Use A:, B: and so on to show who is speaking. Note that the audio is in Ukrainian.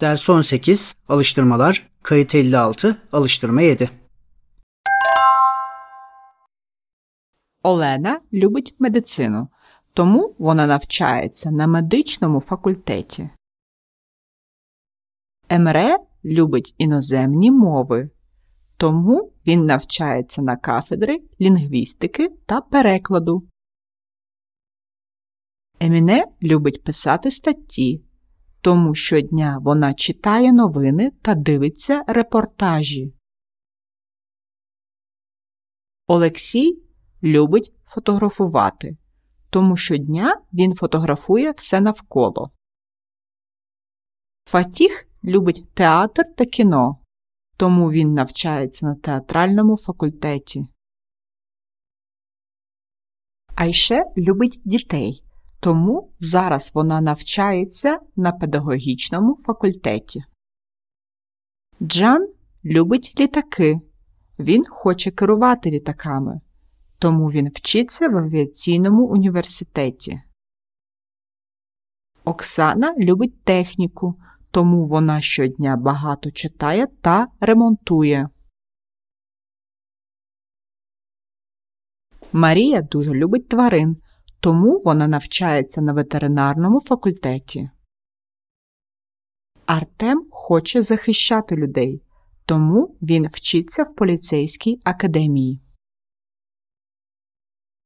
A: Ders 18 Alıştırmalar Kayıt 56 Alıştırma 7
B: Олена любить медицину, тому вона навчається на медичному факультеті. Емре любить іноземні мови, тому він навчається на кафедри лінгвістики та перекладу. Еміне любить писати статті, тому щодня вона читає новини та дивиться репортажі. Олексій любить фотографувати, тому щодня він фотографує все навколо. Фатіх любить театр та кіно, тому він навчається на театральному факультеті. Айше любить дітей, тому зараз вона навчається на педагогічному факультеті. Джан любить літаки. Він хоче керувати літаками, тому він вчиться в авіаційному університеті. Оксана любить техніку, тому вона щодня багато читає та ремонтує. Марія дуже любить тварин, тому вона навчається на ветеринарному факультеті. Артем хоче захищати людей, тому він вчиться в поліцейській академії.